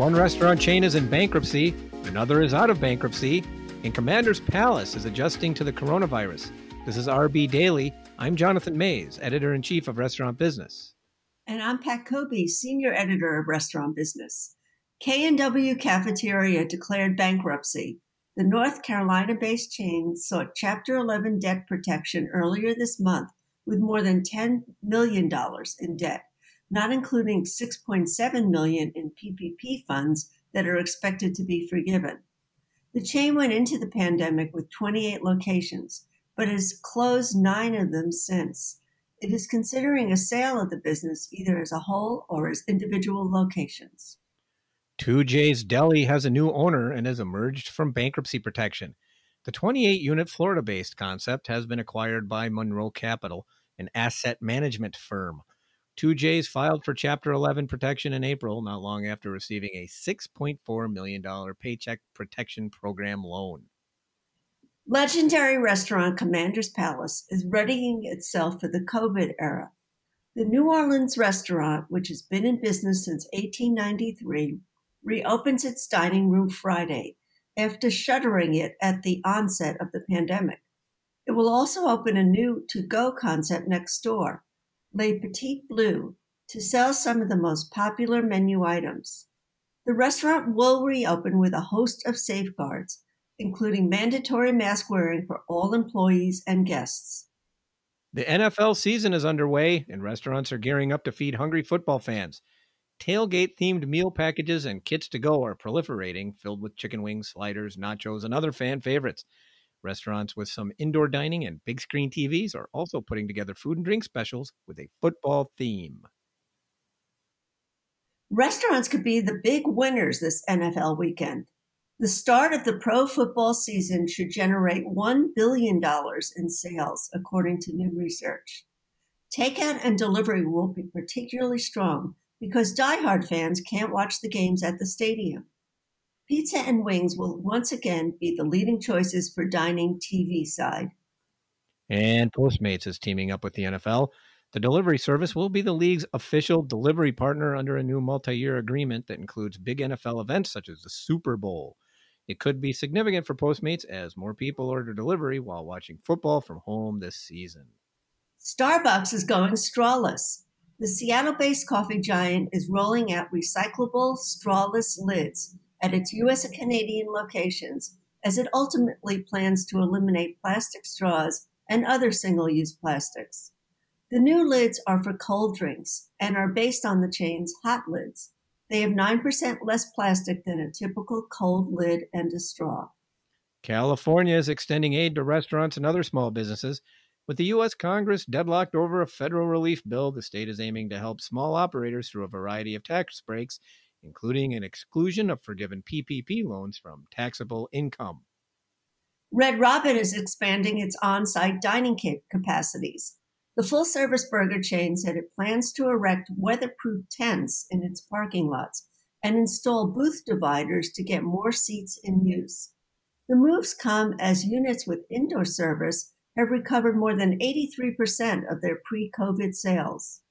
One restaurant chain is in bankruptcy, another is out of bankruptcy, and Commander's Palace is adjusting to the coronavirus. This is RB Daily. I'm Jonathan Maze, editor in chief of Restaurant Business. And I'm Pat Cobe, senior editor of Restaurant Business. K&W Cafeteria declared bankruptcy. The North Carolina-based chain sought Chapter 11 debt protection earlier this month with more than $10 million in debt, not including 6.7 million in PPP funds that are expected to be forgiven. The chain went into the pandemic with 28 locations, but has closed nine of them since. It is considering a sale of the business either as a whole or as individual locations. TooJay's Deli has a new owner and has emerged from bankruptcy protection. The 28 unit Florida based concept has been acquired by Monroe Capital, an asset management firm. TooJay's filed for Chapter 11 protection in April, not long after receiving a $6.4 million Paycheck Protection Program loan. Legendary restaurant Commander's Palace is readying itself for the COVID era. The New Orleans restaurant, which has been in business since 1893, reopens its dining room Friday after shuttering it at the onset of the pandemic. It will also open a new to go concept next door, Le Petit Bleu, to sell some of the most popular menu items. The restaurant will reopen with a host of safeguards, including mandatory mask wearing for all employees and guests. The NFL season is underway, and restaurants are gearing up to feed hungry football fans. Tailgate themed meal packages and kits to go are proliferating, filled with chicken wings, sliders, nachos, and other fan favorites. Restaurants with some indoor dining and big screen TVs are also putting together food and drink specials with a football theme. Restaurants could be the big winners this NFL weekend. The start of the pro football season should generate $1 billion in sales, according to new research. Takeout and delivery will be particularly strong because diehard fans can't watch the games at the stadium. Pizza and wings will once again be the leading choices for dining TV side. And Postmates is teaming up with the NFL. The delivery service will be the league's official delivery partner under a new multi year agreement that includes big NFL events such as the Super Bowl. It could be significant for Postmates as more people order delivery while watching football from home this season. Starbucks is going strawless. The Seattle based coffee giant is rolling out recyclable, strawless lids at its US and Canadian locations as it ultimately plans to eliminate plastic straws and other single use plastics. The new lids are for cold drinks and are based on the chain's hot lids. They have 9% less plastic than a typical cold lid and a straw. California is extending aid to restaurants and other small businesses with the U.S. Congress deadlocked over a federal relief bill, the state is aiming to help small operators through a variety of tax breaks, including an exclusion of forgiven PPP loans from taxable income. Red Robin is expanding its on site dining capacities. The full service burger chain said it plans to erect weatherproof tents in its parking lots and install booth dividers to get more seats in use. The moves come as units with indoor service have recovered more than 83% of their pre COVID sales.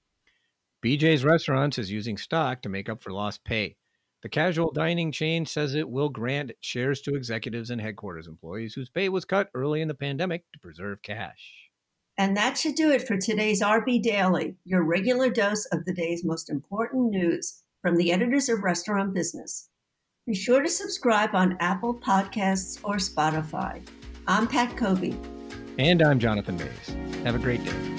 BJ's Restaurants is using stock to make up for lost pay. The casual dining chain says it will grant shares to executives and headquarters employees whose pay was cut early in the pandemic to preserve cash. And that should do it for today's RB Daily, your regular dose of the day's most important news from the editors of Restaurant Business. Be sure to subscribe on Apple Podcasts or Spotify. I'm Pat Cobe. And I'm Jonathan Maze. Have a great day.